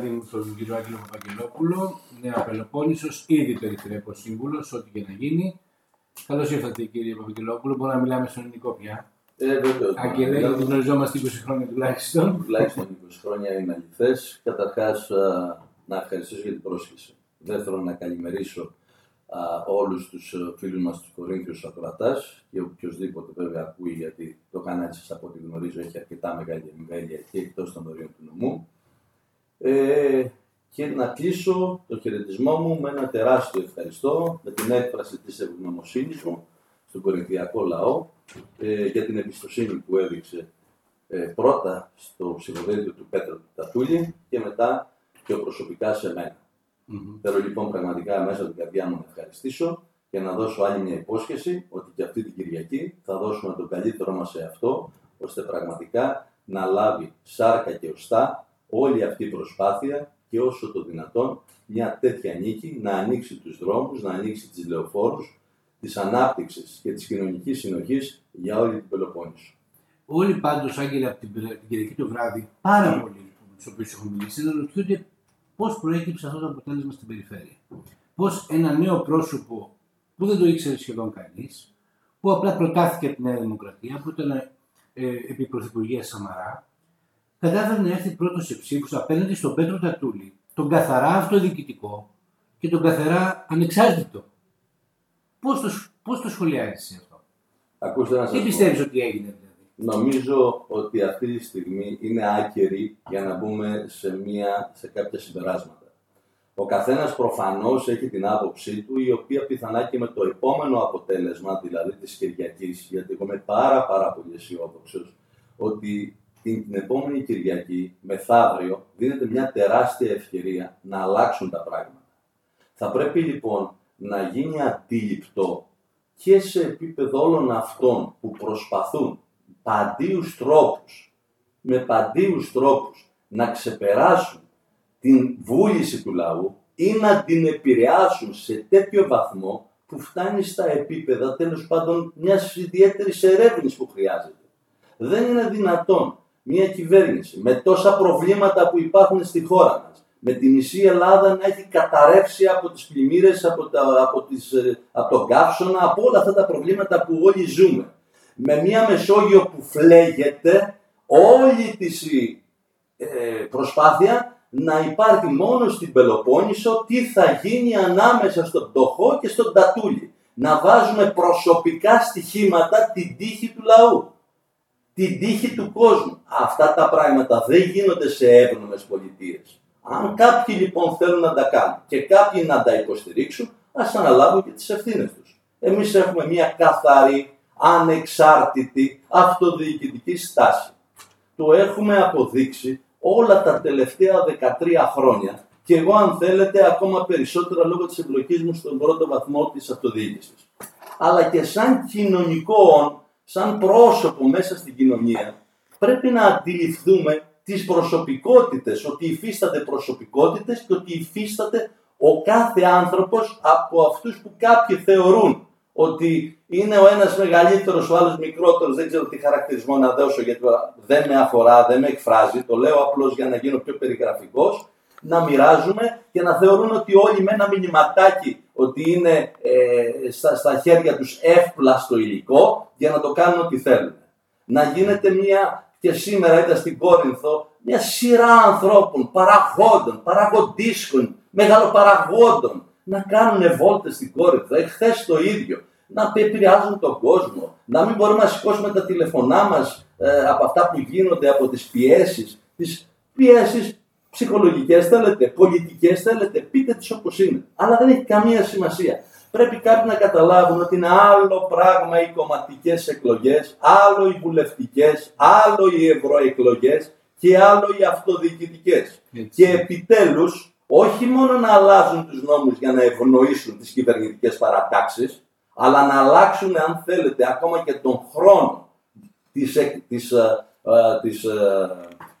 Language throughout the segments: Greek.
Δήμου, τον κύριο Άγγελο Παπαγγελόπουλο, Νέα Πελοπόννησος, ήδη περιφερειακό σύμβουλος, ό,τι και να γίνει. Καλώς ήρθατε, κύριε Παπαγγελόπουλο. Μπορούμε να μιλάμε στον ελληνικό πια. Ε, βεβαίως. Αγγελέ, γιατί γνωριζόμαστε 20 χρόνια τουλάχιστον. Τουλάχιστον 20 χρόνια είναι αληθές. Καταρχάς, να ευχαριστήσω για την πρόσκληση. Δεύτερον, να καλημερίσω όλους τους φίλους μας τους Κορίνθιους ακροατάς και οποιοδήποτε βέβαια ακούει, γιατί το κανάλι σας από ό,τι γνωρίζω έχει αρκετά μεγάλη εμβέλεια και εκτός των ορίων του νομού. Ε, και να κλείσω το χαιρετισμό μου με ένα τεράστιο ευχαριστώ, με την έκφραση της ευγνωμοσύνης μου στον Κορινθιακό λαό ε, για την εμπιστοσύνη που έδειξε ε, πρώτα στο ψηφοδέλτιο του Πέτρου του Τατούλη και μετά πιο προσωπικά σε μένα. Mm-hmm. Θέλω λοιπόν πραγματικά μέσα από την καρδιά μου να ευχαριστήσω και να δώσω άλλη μια υπόσχεση ότι και αυτή την Κυριακή θα δώσουμε τον καλύτερό μας σε αυτό, ώστε πραγματικά να λάβει σάρκα και οστά όλη αυτή η προσπάθεια και όσο το δυνατόν μια τέτοια νίκη να ανοίξει τους δρόμους, να ανοίξει τις λεωφόρους της ανάπτυξης και της κοινωνικής συνοχής για όλη την Πελοπόννησο. Όλοι πάντως, Άγγελε, από την, την Κυριακή το βράδυ, πάρα πολλοί με τους οποίους έχω μιλήσει, αναρωτιούνται πώς προέκυψε αυτό το αποτέλεσμα στην περιφέρεια. Πώς ένα νέο πρόσωπο που δεν το ήξερε σχεδόν κανείς, που απλά προτάθηκε από τη Νέα Δημοκρατία, που ήταν ε, επί Πρωθυπουργίας Σαμαρά, κατάφερε να έρθει πρώτος σε ψήφους απέναντι στον Πέτρο Τατούλη, τον καθαρά αυτοδιοικητικό και τον καθαρά ανεξάρτητο. Πώς το, πώς το σχολιάζεις αυτό, Ακούστε να Τι πιστεύεις ότι έγινε, δηλαδή; Νομίζω ότι αυτή τη στιγμή είναι άκερη για να μπούμε σε, μια, σε κάποια συμπεράσματα. Ο καθένας προφανώς έχει την άποψή του, η οποία πιθανά και με το επόμενο αποτέλεσμα, δηλαδή της Κυριακής, γιατί εγώ είμαι πάρα, πάρα πολύ αισιόδοξος, ότι την, την επόμενη Κυριακή, μεθαύριο, δίνεται μια τεράστια ευκαιρία να αλλάξουν τα πράγματα. Θα πρέπει λοιπόν να γίνει αντίληπτο και σε επίπεδο όλων αυτών που προσπαθούν παντίους τρόπους, με παντίους τρόπους να ξεπεράσουν την βούληση του λαού ή να την επηρεάσουν σε τέτοιο βαθμό που φτάνει στα επίπεδα τέλος πάντων μιας ιδιαίτερης ερεύνης που χρειάζεται. Δεν είναι δυνατόν μια κυβέρνηση με τόσα προβλήματα που υπάρχουν στη χώρα μας, με τη μισή Ελλάδα να έχει καταρρεύσει από τις πλημμύρες, από, τα, από, τις, ε, από τον καύσωνα, από όλα αυτά τα προβλήματα που όλοι ζούμε. Με μια Μεσόγειο που φλέγεται, όλη τη ε, προσπάθεια να υπάρχει μόνο στην Πελοπόννησο τι θα γίνει ανάμεσα στον Τοχό και στον Τατούλη. Να βάζουμε προσωπικά στοιχήματα την τύχη του λαού την τύχη του κόσμου. Αυτά τα πράγματα δεν γίνονται σε εύνομες πολιτείες. Αν κάποιοι λοιπόν θέλουν να τα κάνουν και κάποιοι να τα υποστηρίξουν, ας αναλάβουν και τις ευθύνες τους. Εμείς έχουμε μια καθαρή, ανεξάρτητη, αυτοδιοικητική στάση. Το έχουμε αποδείξει όλα τα τελευταία 13 χρόνια και εγώ αν θέλετε ακόμα περισσότερα λόγω της εμπλοκής μου στον πρώτο βαθμό της αυτοδιοίκησης. Αλλά και σαν κοινωνικό σαν πρόσωπο μέσα στην κοινωνία, πρέπει να αντιληφθούμε τις προσωπικότητες, ότι υφίσταται προσωπικότητες και ότι υφίσταται ο κάθε άνθρωπος από αυτούς που κάποιοι θεωρούν ότι είναι ο ένας μεγαλύτερος, ο άλλος μικρότερος, δεν ξέρω τι χαρακτηρισμό να δώσω γιατί δεν με αφορά, δεν με εκφράζει, το λέω απλώς για να γίνω πιο περιγραφικός, να μοιράζουμε και να θεωρούν ότι όλοι με ένα μηνυματάκι ότι είναι ε, στα, στα χέρια τους εύπλαστο υλικό για να το κάνουν ό,τι θέλουν. Να γίνεται μια, και σήμερα ήταν στην Κόρινθο, μια σειρά ανθρώπων, παραγόντων, παραγοντίσκων, μεγαλοπαραγόντων, να κάνουν βόλτες στην Κόρινθο, εχθές το ίδιο, να επηρεάζουν τον κόσμο, να μην μπορούμε να σηκώσουμε τα τηλεφωνά μας ε, από αυτά που γίνονται, από τις πιέσεις, τις πιέσεις ψυχολογικές θέλετε, πολιτικές θέλετε, πείτε τις όπως είναι. Αλλά δεν έχει καμία σημασία. Πρέπει κάποιοι να καταλάβουν ότι είναι άλλο πράγμα οι κομματικές εκλογές, άλλο οι βουλευτικές, άλλο οι ευρωεκλογές και άλλο οι αυτοδιοικητικές. Και επιτέλους, όχι μόνο να αλλάζουν τους νόμους για να ευνοήσουν τις κυβερνητικές παρατάξεις, αλλά να αλλάξουν, αν θέλετε, ακόμα και τον χρόνο της, της, ε, ε, της, ε,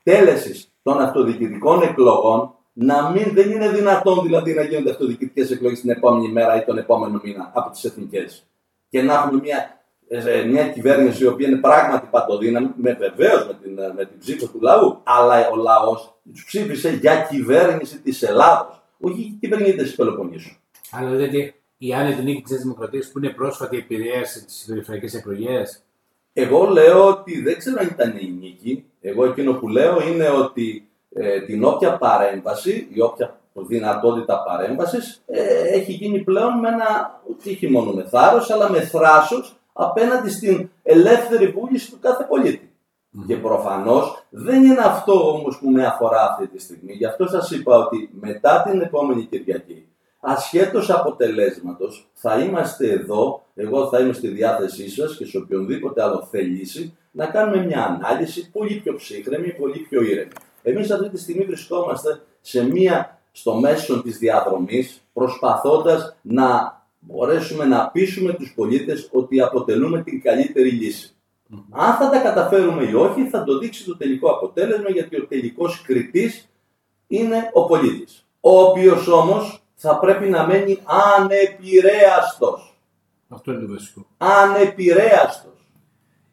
τέλεσης των αυτοδιοικητικών εκλογών να μην, δεν είναι δυνατόν δηλαδή να γίνονται αυτοδιοικητικές εκλογές την επόμενη μέρα ή τον επόμενο μήνα από τις εθνικές. Και να έχουμε μια ε, μια κυβέρνηση η οποία είναι πράγματι παντοδύναμη, με βεβαίως με την, με την ψήφο του λαού, αλλά ο λαός τους ψήφισε για κυβέρνηση της Ελλάδος, όχι για κυβερνήτη της Πελοποννήσου. Αλλά δηλαδή η άνετη νίκη τη Δημοκρατία που είναι πρόσφατη επηρέασε τι περιφερειακές εκλογές. Εγώ λέω ότι δεν ξέρω αν ήταν η νίκη. Εγώ εκείνο που λέω είναι ότι ε, την όποια παρέμβαση, η όποια δυνατότητα παρέμβασης ε, έχει γίνει πλέον με ένα, όχι μόνο με θάρρος, αλλά με θράσος απέναντι στην ελεύθερη βούληση του κάθε πολίτη. Και προφανώς δεν είναι αυτό όμως που με αφορά αυτή τη στιγμή. Γι' αυτό σας είπα ότι μετά την επόμενη Κυριακή, ασχέτως αποτελέσματος, θα είμαστε εδώ, εγώ θα είμαι στη διάθεσή σας και σε οποιονδήποτε άλλο θελήσει, να κάνουμε μια ανάλυση πολύ πιο ψύχρεμη, πολύ πιο ήρεμη. Εμείς αυτή τη στιγμή βρισκόμαστε σε μια, στο μέσο της διαδρομής, προσπαθώντας να μπορέσουμε να πείσουμε τους πολίτες ότι αποτελούμε την καλύτερη λύση. Αν θα τα καταφέρουμε ή όχι, θα το δείξει το τελικό αποτέλεσμα, γιατί ο τελικός κριτής είναι ο πολίτης. Ο οποίος όμως θα πρέπει να μένει ανεπηρέαστος. Αυτό είναι το βασικό. Ανεπηρέαστος.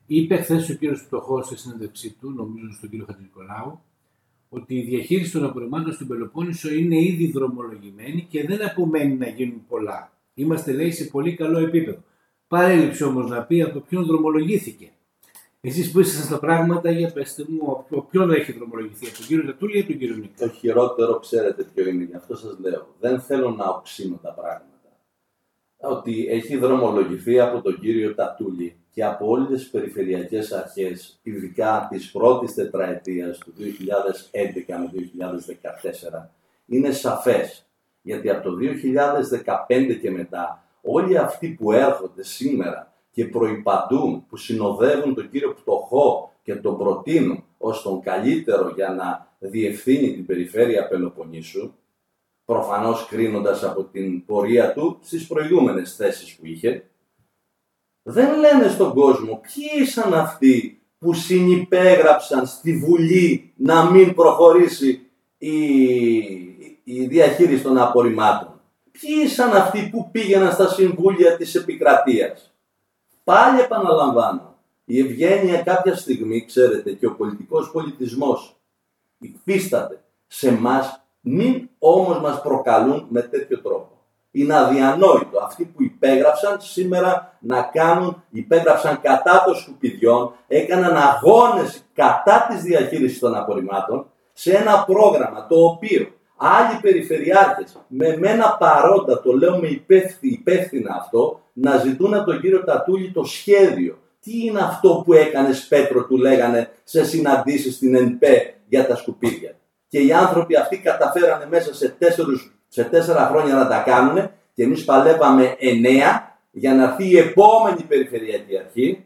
Είπε χθες ο κύριος Πτωχός σε συνέντευξή του, νομίζω στον κύριο Χατζηνικολάου, ότι η διαχείριση των απορριμμάτων στην Πελοπόννησο είναι ήδη δρομολογημένη και δεν απομένει να γίνουν πολλά. Είμαστε, λέει, σε πολύ καλό επίπεδο. Παρέλειψε όμως να πει από ποιον δρομολογήθηκε. Εσείς που είσαστε στα πράγματα, για πετε μου, από ποιον έχει δρομολογηθεί, από τον κύριο Ζατούλη ή από τον κύριο Νίκο; Το χειρότερο ξέρετε ποιο είναι, γι' αυτό σας λέω. Δεν θέλω να οξύνω τα πράγματα. Ότι έχει δρομολογηθεί από τον κύριο Τατούλη και από όλες τις περιφερειακές αρχές, ειδικά της πρώτης τετραετίας του 2011 με 2014, είναι σαφές. Γιατί από το 2015 και μετά, όλοι αυτοί που έρχονται σήμερα και προϋπαντούν, που συνοδεύουν τον κύριο Πτωχό και τον προτείνουν ως τον καλύτερο για να διευθύνει την περιφέρεια Πελοποννήσου, προφανώς κρίνοντας από την πορεία του στις προηγούμενες θέσεις που είχε, δεν λένε στον κόσμο ποιοι ήσαν αυτοί που συνυπέγραψαν στη Βουλή να μην προχωρήσει η, η διαχείριση των απορριμμάτων. Ποιοι ήσαν αυτοί που πήγαιναν στα συμβούλια της επικρατείας. Πάλι επαναλαμβάνω, η ευγένεια κάποια στιγμή, ξέρετε, και ο πολιτικός πολιτισμός υφίσταται σε εμά, μην όμως μας προκαλούν με τέτοιο τρόπο. Είναι αδιανόητο αυτοί που υπέγραψαν σήμερα να κάνουν, υπέγραψαν κατά των σκουπιδιών, έκαναν αγώνες κατά της διαχείρισης των απορριμμάτων σε ένα πρόγραμμα το οποίο άλλοι περιφερειάρχες με μένα παρόντα, το λέω με υπεύθυνα αυτό, να ζητούν από τον κύριο Τατούλη το σχέδιο. Τι είναι αυτό που έκανες Πέτρο, του λέγανε σε συναντήσεις στην ΕΝΠΕ για τα σκουπίδια. Και οι άνθρωποι αυτοί καταφέρανε μέσα σε, τέσσερους, σε τέσσερα χρόνια να τα κάνουν και εμείς παλεύαμε εννέα για να έρθει η επόμενη περιφερειακή αρχή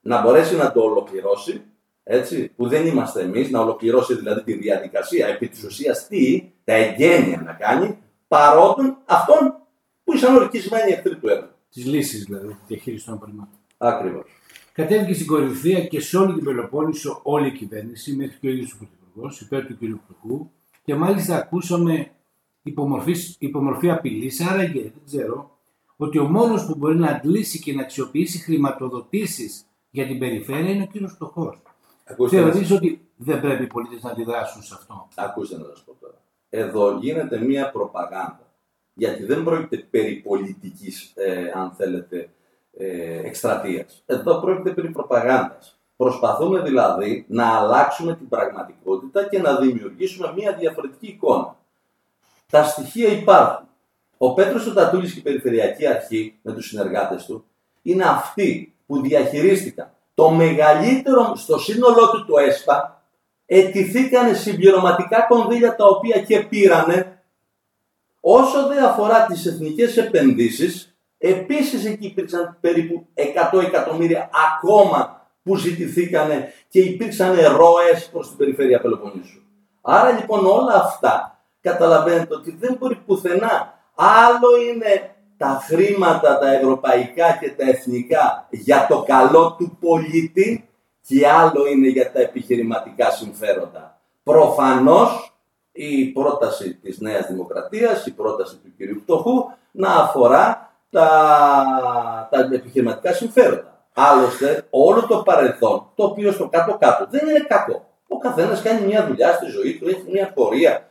να μπορέσει να το ολοκληρώσει, έτσι, που δεν είμαστε εμείς, να ολοκληρώσει δηλαδή τη διαδικασία, επί της ουσίας τι, τα εγγένεια να κάνει, παρότι αυτών που ήσαν ορκισμένοι εχθροί του έργου τις λύσεις δηλαδή, τη διαχείριση των απορριμμάτων. Ακριβώς. Κατέβηκε στην κορυφαία και σε όλη την Πελοπόννησο όλη η κυβέρνηση, μέχρι και ο ίδιος ο Πρωθυπουργός, υπέρ του κ. Πτωχού, και μάλιστα ακούσαμε υπομορφής, υπομορφή απειλή, άραγε δεν ξέρω, ότι ο μόνος που μπορεί να αντλήσει και να αξιοποιήσει χρηματοδοτήσεις για την περιφέρεια είναι ο κ. Πτωχό. Θεωρείς ότι δεν πρέπει οι πολίτες να αντιδράσουν σε αυτό. Ακούστε να σας πω τώρα. Εδώ γίνεται μία προπαγάνδα γιατί δεν πρόκειται περί πολιτικής, ε, αν θέλετε, ε, εκστρατείας. Εδώ πρόκειται περί προπαγάνδας. Προσπαθούμε δηλαδή να αλλάξουμε την πραγματικότητα και να δημιουργήσουμε μια διαφορετική εικόνα. Τα στοιχεία υπάρχουν. Ο Πέτρος Τατούλης και η Περιφερειακή Αρχή με τους συνεργάτες του είναι αυτοί που διαχειρίστηκαν το μεγαλύτερο στο σύνολό του το ΕΣΠΑ, ετηθήκανε συμπληρωματικά κονδύλια τα οποία και πήρανε Όσο δεν αφορά τις εθνικές επενδύσεις, επίσης εκεί υπήρξαν περίπου 100 εκατομμύρια ακόμα που ζητηθήκανε και υπήρξαν ροές προς την περιφέρεια Πελοποννήσου. Άρα λοιπόν όλα αυτά καταλαβαίνετε ότι δεν μπορεί πουθενά. Άλλο είναι τα χρήματα τα ευρωπαϊκά και τα εθνικά για το καλό του πολίτη και άλλο είναι για τα επιχειρηματικά συμφέροντα. Προφανώς η πρόταση της Νέας Δημοκρατίας, η πρόταση του κ. Πτωχού να αφορά τα, τα επιχειρηματικά συμφέροντα. Άλλωστε, όλο το παρελθόν, το οποίο στο κάτω-κάτω δεν είναι κακό. Ο καθένας κάνει μια δουλειά στη ζωή του, έχει μια πορεία.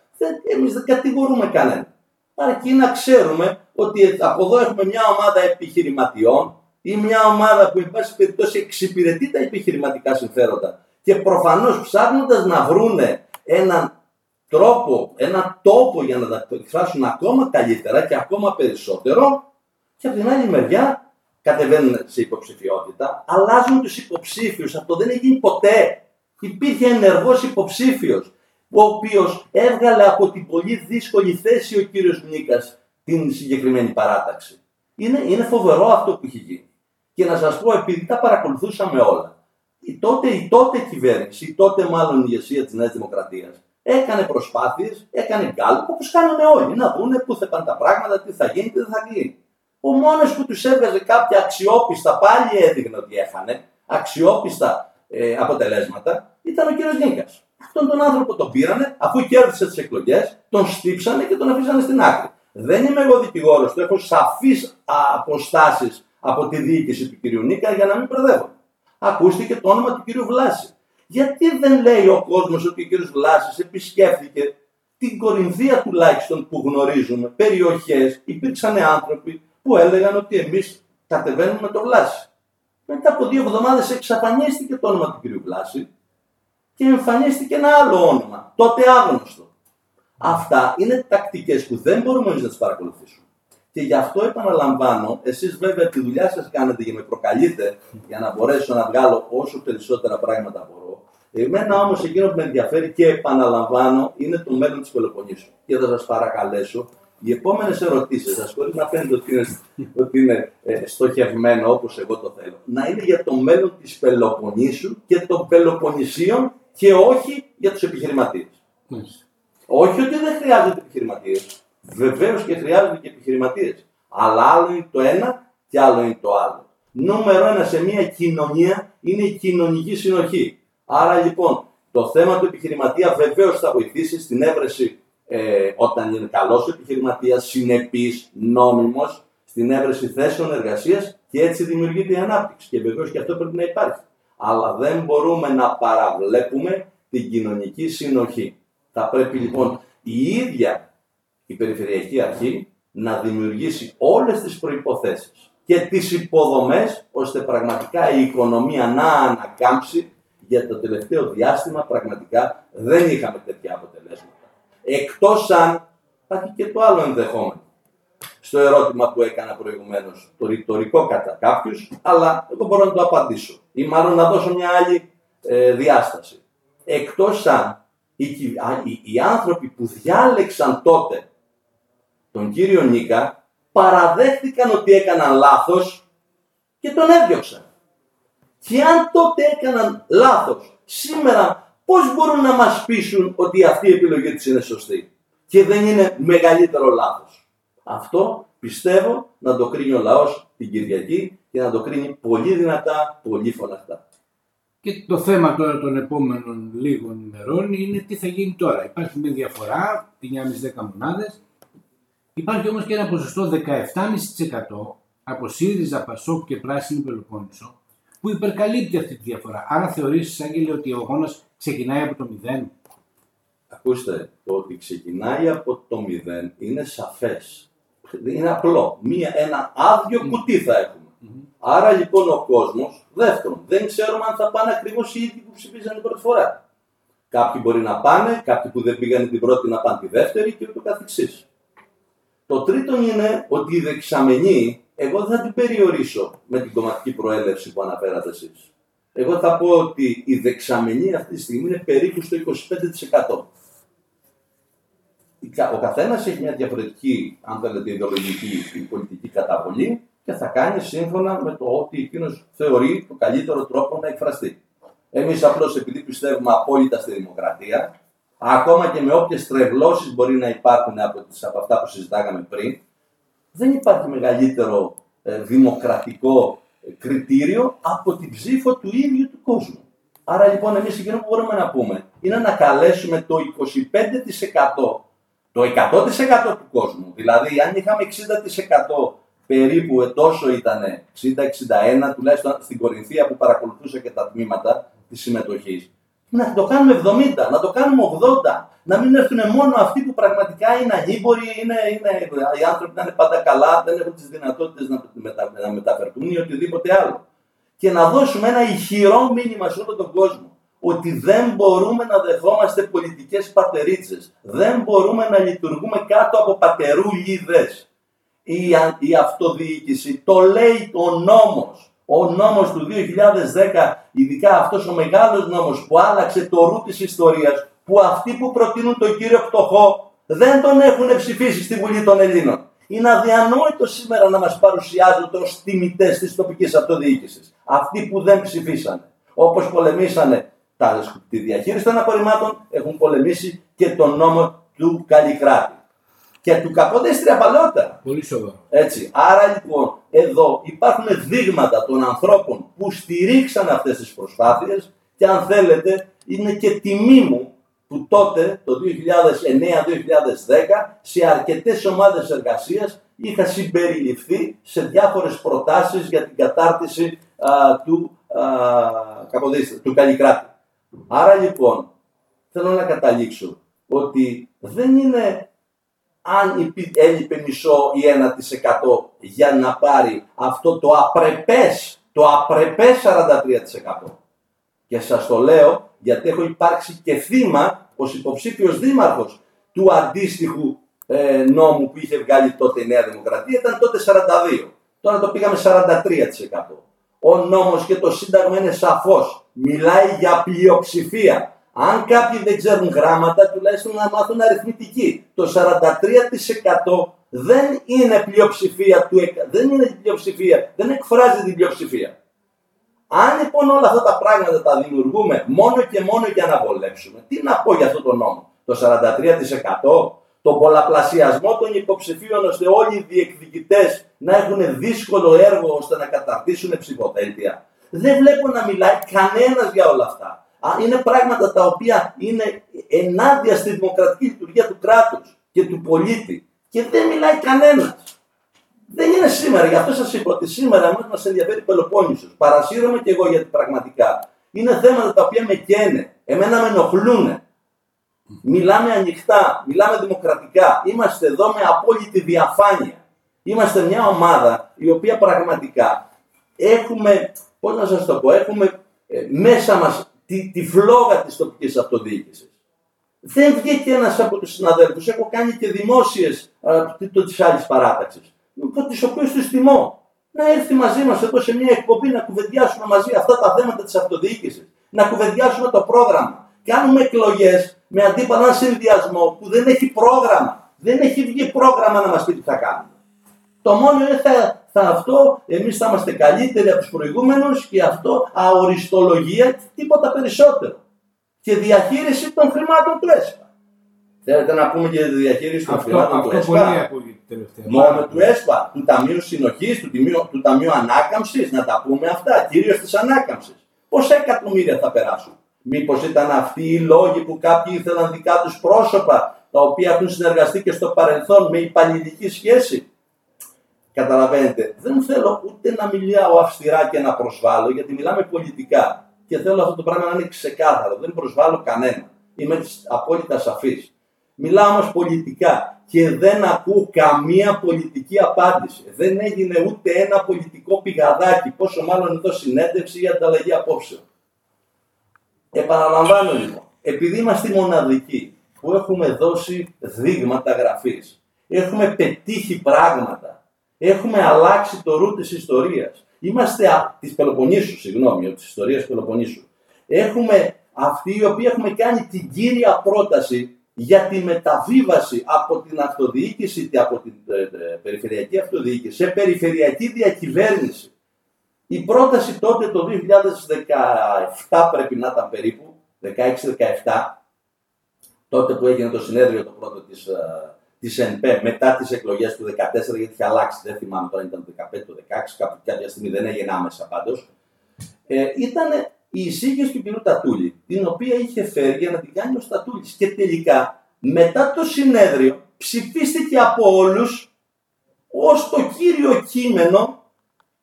Εμείς δεν κατηγορούμε κανέναν. Αρκεί να ξέρουμε ότι από εδώ έχουμε μια ομάδα επιχειρηματιών ή μια ομάδα που, εν πάση περιπτώσει, εξυπηρετεί τα επιχειρηματικά συμφέροντα και προφανώς ψάχνοντας να βρούνε έναν τρόπο, έναν τόπο για να τα εκφράσουν ακόμα καλύτερα και ακόμα περισσότερο και από την άλλη μεριά κατεβαίνουν σε υποψηφιότητα, αλλάζουν τους υποψήφιους. Αυτό δεν έχει γίνει ποτέ. Υπήρχε ενεργός υποψήφιος, ο οποίος έβγαλε από την πολύ δύσκολη θέση ο κύριος Νίκας την συγκεκριμένη παράταξη. Είναι, είναι φοβερό αυτό που έχει γίνει. Και να σας πω, επειδή τα παρακολουθούσαμε όλα, η τότε, η τότε κυβέρνηση, η τότε μάλλον η ηγεσία της Νέας Δημοκρατίας, έκανε προσπάθειες, έκανε γκάλπ, όπως κάνουμε όλοι, να δούνε πού θα πάνε τα πράγματα, τι θα γίνει, τι δεν θα γίνει. Ο μόνος που τους έβγαζε κάποια αξιόπιστα, πάλι έδειχνε ότι έχανε, αξιόπιστα ε, αποτελέσματα, ήταν ο κύριος Νίκας. Αυτόν τον άνθρωπο τον πήρανε, αφού κέρδισε τις εκλογές, τον στύψανε και τον αφήσανε στην άκρη. Δεν είμαι εγώ δικηγόρος του, έχω σαφείς αποστάσεις από τη διοίκηση του κυρίου Νίκα για να μην μπερδεύω. Ακούστηκε το όνομα του κυρίου Βλάση. Γιατί δεν λέει ο κόσμος ότι ο κύριος Βλάσης επισκέφθηκε την Κορινθία τουλάχιστον που γνωρίζουμε, περιοχές, υπήρξαν άνθρωποι που έλεγαν ότι εμείς κατεβαίνουμε με το Βλάση. Μετά από δύο εβδομάδες εξαφανίστηκε το όνομα του κυρίου Βλάση και εμφανίστηκε ένα άλλο όνομα, τότε άγνωστο. Αυτά είναι τακτικές που δεν μπορούμε εμείς να τις παρακολουθήσουμε. Και γι' αυτό επαναλαμβάνω, εσείς βέβαια τη δουλειά σας κάνετε και με προκαλείτε για να μπορέσω να βγάλω όσο περισσότερα πράγματα μπορώ. Εμένα όμως εκείνο που με ενδιαφέρει και επαναλαμβάνω είναι το μέλλον της Πελοποννήσου. Και θα σας παρακαλέσω οι επόμενες ερωτήσεις σας, χωρίς να φαίνεται ότι είναι, ότι είναι ε, στοχευμένο όπως εγώ το θέλω, να είναι για το μέλλον της Πελοποννήσου και των Πελοποννησίων και όχι για τους επιχειρηματίες. Όχι ότι δεν χρειάζονται επιχειρηματίες. Βεβαίως και χρειάζονται και επιχειρηματίες. Αλλά άλλο είναι το ένα και άλλο είναι το άλλο. Νούμερο ένα σε μια κοινωνία είναι η κοινωνική συνοχή. Άρα λοιπόν το θέμα του επιχειρηματία βεβαίως θα βοηθήσει στην έβρεση ε, όταν είναι καλός επιχειρηματίας, συνεπής, νόμιμος, στην έβρεση θέσεων εργασίας και έτσι δημιουργείται η ανάπτυξη. Και βεβαίως και αυτό πρέπει να υπάρχει. Αλλά δεν μπορούμε να παραβλέπουμε την κοινωνική συνοχή. Θα πρέπει λοιπόν η ίδια η Περιφερειακή Αρχή να δημιουργήσει όλες τις προϋποθέσεις και τις υποδομές ώστε πραγματικά η οικονομία να ανακάμψει για το τελευταίο διάστημα πραγματικά δεν είχαμε τέτοια αποτελέσματα. Εκτός αν υπάρχει και το άλλο ενδεχόμενο στο ερώτημα που έκανα προηγουμένως, το ρητορικό κατά κάποιους, αλλά εγώ μπορώ να το απαντήσω ή μάλλον να δώσω μια άλλη ε, διάσταση. Εκτός αν οι, οι, οι άνθρωποι που διάλεξαν τότε τον κύριο Νίκα παραδέχτηκαν ότι έκαναν λάθος και τον έδιωξαν. Και αν τότε έκαναν λάθος, σήμερα πώς μπορούν να μας πείσουν ότι αυτή η επιλογή της είναι σωστή; Και δεν είναι μεγαλύτερο λάθος. Αυτό πιστεύω να το κρίνει ο λαός την Κυριακή και να το κρίνει πολύ δυνατά, πολύ φωναχτά. Και το θέμα τώρα των επόμενων λίγων ημερών είναι τι θα γίνει τώρα. Υπάρχει μια διαφορά, 9,5-10 μονάδες. Υπάρχει όμως και ένα ποσοστό 17,5% από ΣΥΡΙΖΑ, ΠΑΣΟΚ και Πράσινη Πελοπόννησο που υπερκαλύπτει αυτή τη διαφορά. Άρα θεωρείς, Άγγελε, ότι ο αγώνας ξεκινάει από το 0. Ακούστε, το ότι ξεκινάει από το 0 είναι σαφές. Είναι απλό. Μία, ένα άδειο κουτί θα έχουμε. Άρα λοιπόν ο κόσμος, δεύτερον, δεν ξέρουμε αν θα πάνε ακριβώς οι ίδιοι που ψηφίζαν την πρώτη φορά. Κάποιοι μπορεί να πάνε, κάποιοι που δεν πήγαν την πρώτη να πάνε τη δεύτερη και ούτω καθεξής. Το τρίτο είναι ότι η δεξαμενή, εγώ δεν θα την περιορίσω με την κομματική προέλευση που αναφέρατε εσείς. Εγώ θα πω ότι η δεξαμενή αυτή τη στιγμή είναι περίπου στο 25%. Ο καθένας έχει μια διαφορετική, αν θέλετε, ιδεολογική πολιτική καταβολή και θα κάνει σύμφωνα με το ότι εκείνος θεωρεί το καλύτερο τρόπο να εκφραστεί. Εμείς απλώς επειδή πιστεύουμε απόλυτα στη δημοκρατία, ακόμα και με όποιες τρευλώσεις μπορεί να υπάρχουν από, τις, από αυτά που συζητάγαμε πριν, δεν υπάρχει μεγαλύτερο ε, δημοκρατικό ε, κριτήριο από την ψήφο του ίδιου του κόσμου. Άρα λοιπόν εμείς εκείνο που μπορούμε να πούμε είναι να καλέσουμε το 25% το 100% του κόσμου. Δηλαδή αν είχαμε 60% περίπου τόσο ήταν 60-61, τουλάχιστον στην Κορινθία που παρακολουθούσα και τα τμήματα της συμμετοχής. Να το κάνουμε 70, να το κάνουμε 80, να μην έρθουν μόνο αυτοί που πραγματικά είναι αγίμποροι, είναι, είναι, οι άνθρωποι να είναι πάντα καλά, δεν έχουν τις δυνατότητες να, μετα, να μεταφερθούν ή οτιδήποτε άλλο. Και να δώσουμε ένα ηχηρό μήνυμα σε όλο τον κόσμο ότι δεν μπορούμε να δεχόμαστε πολιτικές πατερίτσες. Δεν μπορούμε να λειτουργούμε κάτω από πατερούλιδες. Η, η αυτοδιοίκηση το λέει ο νόμος. Ο νόμος του 2010, ειδικά αυτός ο μεγάλος νόμος που άλλαξε το ρου της ιστορίας, που αυτοί που προτείνουν τον κύριο Πτωχό δεν τον έχουν ψηφίσει στη Βουλή των Ελλήνων. Είναι αδιανόητο σήμερα να μας παρουσιάζονται ως τιμητές της τοπικής αυτοδιοίκησης. Αυτοί που δεν ψηφίσανε. Όπως πολεμήσανε τα, τη διαχείριση των απορριμμάτων, έχουν πολεμήσει και τον νόμο του Καλλικράτη. Και του Καποδέστρια παλαιότερα. Πολύ σοβαρό. Έτσι. Άρα λοιπόν εδώ υπάρχουν δείγματα των ανθρώπων που στηρίξαν αυτές τις προσπάθειες και αν θέλετε είναι και τιμή μου που τότε το 2009-2010 σε αρκετές ομάδες εργασίας είχα συμπεριληφθεί σε διάφορες προτάσεις για την κατάρτιση του, α, του Καλλικράτη. Άρα λοιπόν θέλω να καταλήξω ότι δεν είναι αν έλειπε μισό ή 1% για να πάρει αυτό το απρεπές, το απρεπές 43%. Και σας το λέω γιατί έχω υπάρξει και θύμα ως υποψήφιος δήμαρχος του αντίστοιχου ε, νόμου που είχε βγάλει τότε η Νέα Δημοκρατία, ήταν τότε 42. Τώρα το πήγαμε 43%. Ο νόμος και το Σύνταγμα είναι σαφώς. Μιλάει για πλειοψηφία. Αν κάποιοι δεν ξέρουν γράμματα, τουλάχιστον να μάθουν αριθμητική. Το 43% δεν είναι πλειοψηφία του δεν είναι πλειοψηφία, δεν εκφράζει την πλειοψηφία. Αν λοιπόν όλα αυτά τα πράγματα τα δημιουργούμε μόνο και μόνο για να βολέψουμε, τι να πω για αυτό το νόμο; Το 43% τον πολλαπλασιασμό των υποψηφίων ώστε όλοι οι διεκδικητές να έχουν δύσκολο έργο ώστε να καταρτήσουν ψηφοδέλτια. Δεν βλέπω να μιλάει κανένας για όλα αυτά είναι πράγματα τα οποία είναι ενάντια στη δημοκρατική λειτουργία του κράτους και του πολίτη και δεν μιλάει κανένας. Δεν είναι σήμερα, γι' αυτό σας είπα ότι σήμερα εμάς μας ενδιαφέρει Πελοπόννησος. Παρασύρωμαι και εγώ γιατί πραγματικά είναι θέματα τα οποία με καίνε, εμένα με ενοχλούν. Μιλάμε ανοιχτά, μιλάμε δημοκρατικά. Είμαστε εδώ με απόλυτη διαφάνεια. Είμαστε μια ομάδα η οποία πραγματικά έχουμε, πώς να σας το πω, έχουμε ε, μέσα μας τη, τη φλόγα της τοπικής αυτοδιοίκησης. Δεν βγήκε ένας από τους συναδέλφους. Έχω κάνει και δημόσιες τη άλλης παράταξης. Από τις οποίες τους τιμώ. Να έρθει μαζί μας εδώ σε μια εκπομπή να κουβεντιάσουμε μαζί αυτά τα θέματα της αυτοδιοίκησης. Να κουβεντιάσουμε το πρόγραμμα. Κάνουμε εκλογές με αντίπαλο ένα συνδυασμό που δεν έχει πρόγραμμα. Δεν έχει βγει πρόγραμμα να μας πει τι θα κάνουμε. Το μόνο είναι θα, θα αυτό, εμείς θα είμαστε καλύτεροι από τους προηγούμενους και αυτό αοριστολογία και τίποτα περισσότερο. Και διαχείριση των χρημάτων του ΕΣΠΑ. Θέλετε να πούμε για τη διαχείριση των χρημάτων του ΕΣΠΑ; Μόνο του ΕΣΠΑ, του Ταμείου Συνοχής, του, του Ταμείου Ανάκαμψης, να τα πούμε αυτά, κυρίως της Ανάκαμψης. Πόσα εκατομμύρια θα περάσουν; Μήπως ήταν αυτοί οι λόγοι που κάποιοι ήθελαν δικά τους πρόσωπα, τα οποία έχουν συνεργαστεί και στο παρελθόν με υπαλληλική σχέση; Καταλαβαίνετε, δεν θέλω ούτε να μιλάω αυστηρά και να προσβάλλω, γιατί μιλάμε πολιτικά. Και θέλω αυτό το πράγμα να είναι ξεκάθαρο. Δεν προσβάλλω κανένα. Είμαι απόλυτα σαφής. Μιλάω όμως πολιτικά και δεν ακούω καμία πολιτική απάντηση. Δεν έγινε ούτε ένα πολιτικό πηγαδάκι, πόσο μάλλον εδώ συνέντευξη ή ανταλλαγή απόψεων. Επαναλαμβάνω λοιπόν, επειδή είμαστε μοναδικοί που έχουμε δώσει δείγματα γραφής, έχουμε πετύχει πράγματα, έχουμε αλλάξει το ρου της ιστορίας. Είμαστε της Πελοποννήσου, συγγνώμη, της ιστορίας Πελοποννήσου. Έχουμε αυτοί οι οποίοι έχουμε κάνει την κύρια πρόταση για τη μεταβίβαση από την αυτοδιοίκηση, από την ε, ε, περιφερειακή αυτοδιοίκηση σε περιφερειακή διακυβέρνηση. Η πρόταση τότε το 2017 πρέπει να ήταν περίπου, 16-17, τότε που έγινε το συνέδριο το πρώτο της ε, της ΕΝΠΕ μετά τις εκλογές του 2014, γιατί είχε αλλάξει, δεν θυμάμαι τώρα ήταν το 2015 το 2016, κάποια στιγμή δεν έγινε άμεσα πάντως. Ε, ήταν η εισήγηση του κ. Τατούλη, την οποία είχε φέρει για να την κάνει ο Στατούλης. Και τελικά, μετά το συνέδριο, ψηφίστηκε από όλους ως το κύριο κείμενο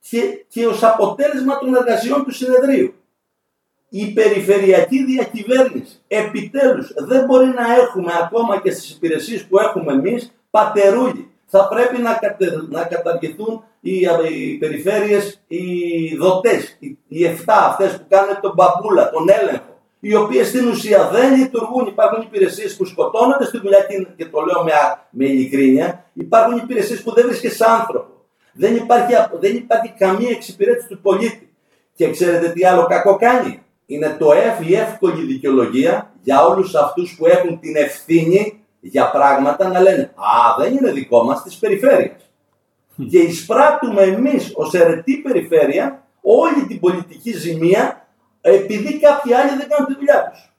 και, και ως αποτέλεσμα των εργασιών του συνεδρίου. Η περιφερειακή διακυβέρνηση επιτέλους δεν μπορεί να έχουμε ακόμα και στις υπηρεσίες που έχουμε εμείς πατερούλι. Θα πρέπει να, να καταργηθούν οι, οι περιφέρειες, οι δοτές, οι, οι 7 αυτές που κάνουν τον μπαμπούλα, τον έλεγχο οι οποίες στην ουσία δεν λειτουργούν. Υπάρχουν υπηρεσίες που σκοτώνονται στη δουλειά και το λέω με, με ειλικρίνεια. Υπάρχουν υπηρεσίες που δεν βρίσκεσαι άνθρωπο. Δεν υπάρχει, δεν υπάρχει καμία εξυπηρέτηση του πολίτη. Και ξέρετε τι άλλο κακό κάνει; Είναι το F, η εύκολη δικαιολογία για όλους αυτούς που έχουν την ευθύνη για πράγματα να λένε Α, δεν είναι δικό μας της περιφέρειας. Και εισπράττουμε εμείς ως αιρετή περιφέρεια όλη την πολιτική ζημία επειδή κάποιοι άλλοι δεν κάνουν τη δουλειά τους.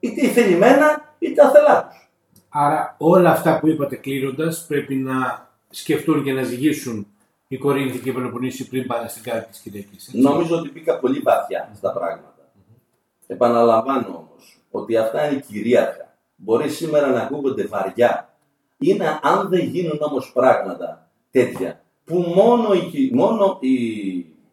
Είτε θελημένα είτε αθελά τους. Άρα όλα αυτά που είπατε κλείνοντας πρέπει να σκεφτούν και να ζυγίσουν οι Κορίνθοι και οι Πελοποννήσοι πριν πάνε στην κάρτα της Κυριακής. Νομίζω ότι μπήκα πολύ βαθιά στα πράγματα. Mm-hmm. Επαναλαμβάνω όμως ότι αυτά είναι κυρίαρχα. Μπορείς σήμερα να ακούγονται βαριά. Είναι αν δεν γίνουν όμως πράγματα τέτοια που μόνο η, μόνο η,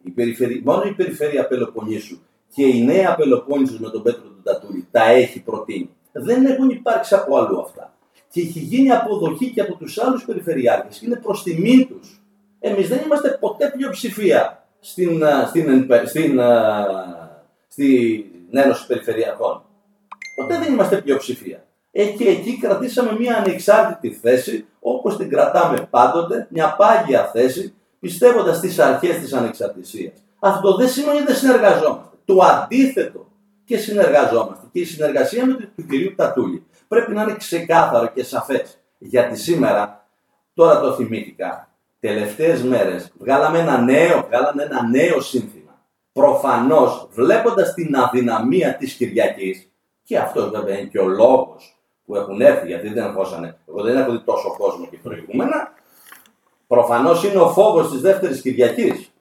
η, περιφερεια, μόνο η περιφέρεια Πελοποννήσου και η νέα Πελοπόννησος με τον Πέτρο του Τατούλη τα έχει προτείνει. Δεν έχουν υπάρξει από αλλού αυτά. Και έχει γίνει αποδοχή και από τους άλλους περιφερειάρχες και είναι προς τιμή τους. Εμείς δεν είμαστε ποτέ πλειοψηφία στην, στην, στην, στην Ένωση Περιφερειακών. Ποτέ δεν είμαστε πλειοψηφία. Ε, και εκεί κρατήσαμε μια ανεξάρτητη θέση, όπως την κρατάμε πάντοτε, μια πάγια θέση, πιστεύοντας στις αρχές της ανεξαρτησίας. Αυτό δεν σημαίνει ότι δεν συνεργαζόμαστε το αντίθετο και συνεργαζόμαστε. Και η συνεργασία με του κυρίου Τατούλη πρέπει να είναι ξεκάθαρο και σαφές. Γιατί σήμερα, τώρα το θυμήθηκα, τελευταίες μέρες βγάλαμε ένα νέο, βγάλαμε ένα νέο σύνθημα. Προφανώς βλέποντας την αδυναμία της Κυριακής και αυτός βέβαια είναι και ο λόγος που έχουν έρθει, γιατί δεν ερχόσανε. Εγώ δεν έχω δει τόσο κόσμο και προηγούμενα. Προφανώς είναι ο φόβος της δεύτερης Κυριακής.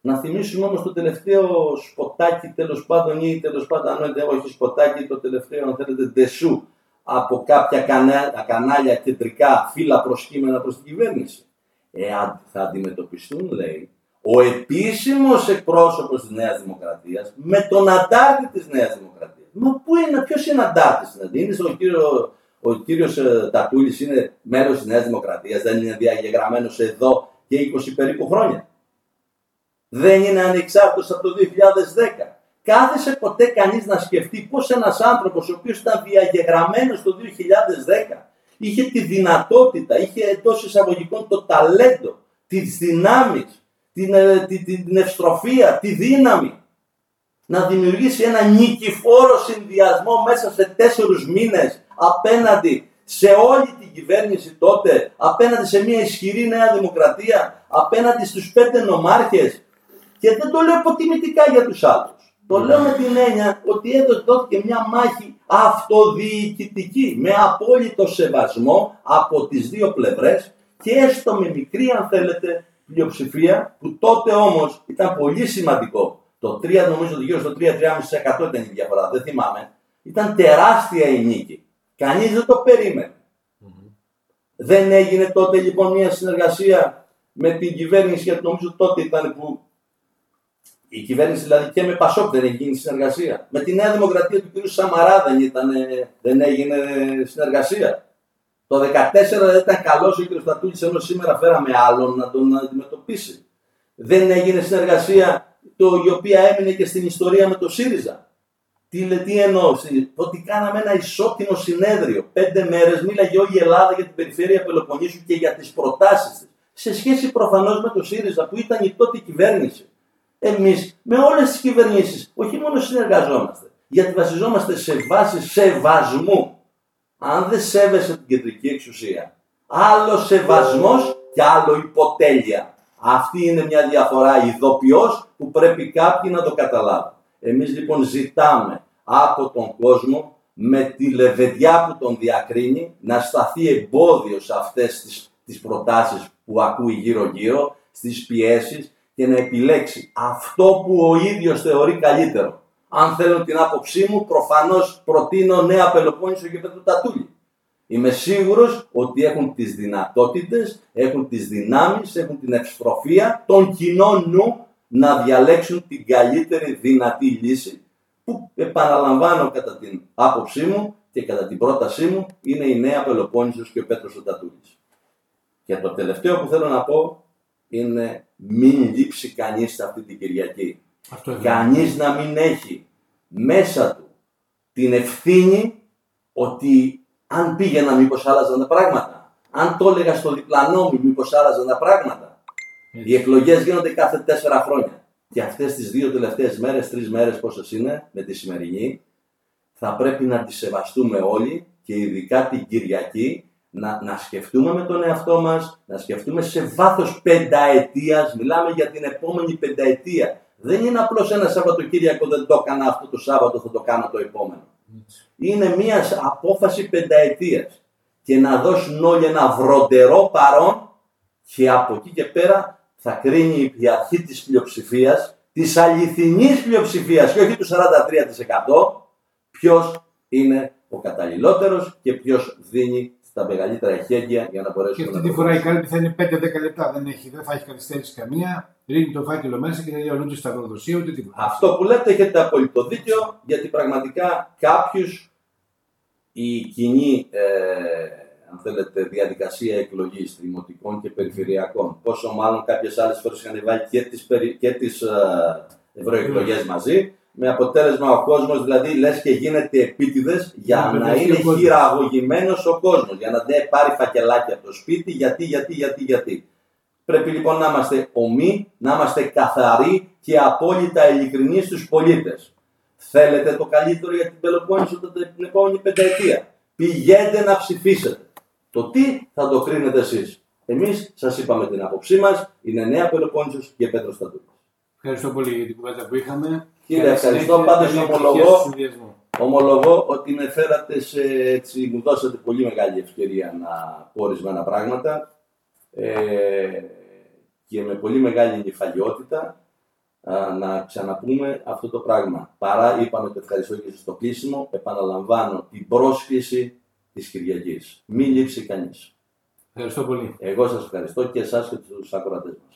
Να θυμίσουμε όμως το τελευταίο σποτάκι τέλος πάντων ή τέλος πάντων αν δεν όχι σποτάκι το τελευταίο αν θέλετε ντεσού από κάποια κανάλια κεντρικά φύλλα προσκύμενα προς την κυβέρνηση. Εάν θα αντιμετωπιστούν λέει ο επίσημος εκπρόσωπος της Νέας Δημοκρατίας με τον αντάρτη της Νέας Δημοκρατίας. Μα πού είναι, ποιος είναι αντάρτης, δηλαδή είναι ο κύριο ο κύριος ε, Τατούλης είναι μέρος της Νέας Δημοκρατίας, δεν είναι διαγεγραμμένος εδώ και 20 περίπου χρόνια δεν είναι ανεξάρτητος από το 2010. Κάθεσε ποτέ κανείς να σκεφτεί πώς ένας άνθρωπος ο οποίος ήταν διαγεγραμμένος το 2010 είχε τη δυνατότητα, είχε εντός εισαγωγικών το ταλέντο, τις δυνάμεις, την, ε, την, την ευστροφία, τη δύναμη να δημιουργήσει ένα νικηφόρο συνδυασμό μέσα σε τέσσερους μήνες απέναντι σε όλη την κυβέρνηση τότε, απέναντι σε μια ισχυρή νέα δημοκρατία, απέναντι στους πέντε νομάρχες, και δεν το λέω αποτιμητικά για τους άλλους. Το λέω με την έννοια ότι εδώ δόθηκε μια μάχη αυτοδιοικητική με απόλυτο σεβασμό από τις δύο πλευρές και έστω με μικρή αν θέλετε πλειοψηφία που τότε όμως ήταν πολύ σημαντικό. Το 3 νομίζω ότι γύρω στο 3-3,5% ήταν η διαφορά, δεν θυμάμαι. Ήταν τεράστια η νίκη. Κανείς δεν το περιμενε Δεν έγινε τότε λοιπόν μια συνεργασία με την κυβέρνηση γιατί νομίζω τότε ήταν που η κυβέρνηση δηλαδή και με Πασόκ δεν έχει γίνει συνεργασία. Με τη Νέα Δημοκρατία του κ. Σαμαρά δεν, ήταν, δεν έγινε συνεργασία. Το 2014 δεν ήταν καλός ο κ. Στατούλη, ενώ σήμερα φέραμε άλλον να τον αντιμετωπίσει. Δεν έγινε συνεργασία το, η οποία έμεινε και στην ιστορία με το ΣΥΡΙΖΑ. Τι, τι εννοώ, ότι κάναμε ένα ισότιμο συνέδριο. Πέντε μέρες μίλαγε όλη η Ελλάδα για την περιφέρεια Πελοποννήσου και για τις προτάσεις της. Σε σχέση προφανώς με το ΣΥΡΙΖΑ που ήταν η τότε κυβέρνηση. Εμείς με όλες τις κυβερνήσεις όχι μόνο συνεργαζόμαστε, γιατί βασιζόμαστε σε βάση σεβασμού. Αν δεν σέβεσαι την κεντρική εξουσία, άλλο σεβασμός και άλλο υποτέλεια. Αυτή είναι μια διαφορά ειδοποιώς που πρέπει κάποιοι να το καταλάβουν. Εμείς λοιπόν ζητάμε από τον κόσμο με τη λεβεδιά που τον διακρίνει να σταθεί εμπόδιο σε αυτές τις, τις προτάσεις που ακούει γύρω γύρω, στις πιέσεις και να επιλέξει αυτό που ο ίδιος θεωρεί καλύτερο. Αν θέλω την άποψή μου, προφανώς προτείνω νέα Πελοπόννησο και Πέτρο Τατούλη. Είμαι σίγουρος ότι έχουν τις δυνατότητες, έχουν τις δυνάμεις, έχουν την ευστροφία των κοινών νου να διαλέξουν την καλύτερη δυνατή λύση που επαναλαμβάνω κατά την άποψή μου και κατά την πρότασή μου είναι η νέα Πελοπόννησος και ο Πέτρος ο Και το τελευταίο που θέλω να πω είναι μην λείψει κανείς αυτή την Κυριακή. Αυτό κανείς να μην έχει μέσα του την ευθύνη ότι αν πήγαινα μήπως άλλαζαν τα πράγματα. Αν το έλεγα στο διπλανό μου μήπως άλλαζαν τα πράγματα. Οι εκλογές γίνονται κάθε τέσσερα χρόνια. Και αυτές τις δύο τελευταίες μέρες, τρεις μέρες πόσες είναι με τη σημερινή, θα πρέπει να τις σεβαστούμε όλοι και ειδικά την Κυριακή να, να σκεφτούμε με τον εαυτό μας, να σκεφτούμε σε βάθος πενταετίας, μιλάμε για την επόμενη πενταετία. Δεν είναι απλώς ένα Σαββατοκύριακο δεν το έκανα αυτό το Σάββατο, θα το κάνω το επόμενο. Είναι μια απόφαση πενταετίας και να δώσουν όλοι ένα βροντερό παρόν και από εκεί και πέρα θα κρίνει η αρχή της πλειοψηφίας, της αληθινής πλειοψηφίας και όχι του 43% ποιος είναι ο καταλληλότερος και ποιος δίνει στα μεγαλύτερα εχέγγυα για να μπορέσουμε να. Και αυτή τη φορά η κάλπη θα είναι 5-10 λεπτά. Δεν, έχει, δεν θα έχει καθυστέρηση καμία. Ρίχνει το φάκελο μέσα και δεν λέει ούτε σταυροδοσία ούτε τίποτα. Αυτό που λέτε έχετε απολύτω δίκιο γιατί πραγματικά κάποιους η κοινή ε, αν θέλετε, διαδικασία εκλογής δημοτικών και περιφερειακών. Πόσο μάλλον κάποιες άλλες φορές είχαν βάλει και τις και τις, ε, ευρωεκλογές μαζί με αποτέλεσμα ο κόσμος δηλαδή λες και γίνεται επίτηδες για να, είναι χειραγωγημένος ο κόσμος, για να δεν πάρει φακελάκι από το σπίτι. Γιατί, γιατί, γιατί, γιατί. Πρέπει λοιπόν να είμαστε ομοί, να είμαστε καθαροί και απόλυτα ειλικρινεί στους πολίτες. Θέλετε το καλύτερο για την Πελοπόννησο την επόμενη πενταετία. Πηγαίνετε να ψηφίσετε. Το τι θα το κρίνετε εσείς. Εμείς σας είπαμε την άποψή μας, είναι Νέα Πελοπόννησος και Πέτρος Στατούρη. Ευχαριστώ πολύ για την κουβέντα που είχαμε. Κύριε, ευχαριστώ. Πάντως ομολογώ, ομολογώ ότι με φέρατε σε, έτσι, μου δώσατε πολύ μεγάλη ευκαιρία να πω ορισμένα πράγματα ε, και με πολύ μεγάλη νυφαλιότητα να ξαναπούμε αυτό το πράγμα. Παρά είπαμε ότι ευχαριστώ και στο κλείσιμο, επαναλαμβάνω την πρόσκληση της Κυριακής. Μην λείψει κανείς. Ευχαριστώ πολύ. Εγώ σας ευχαριστώ και εσάς και τους ακροατές μας.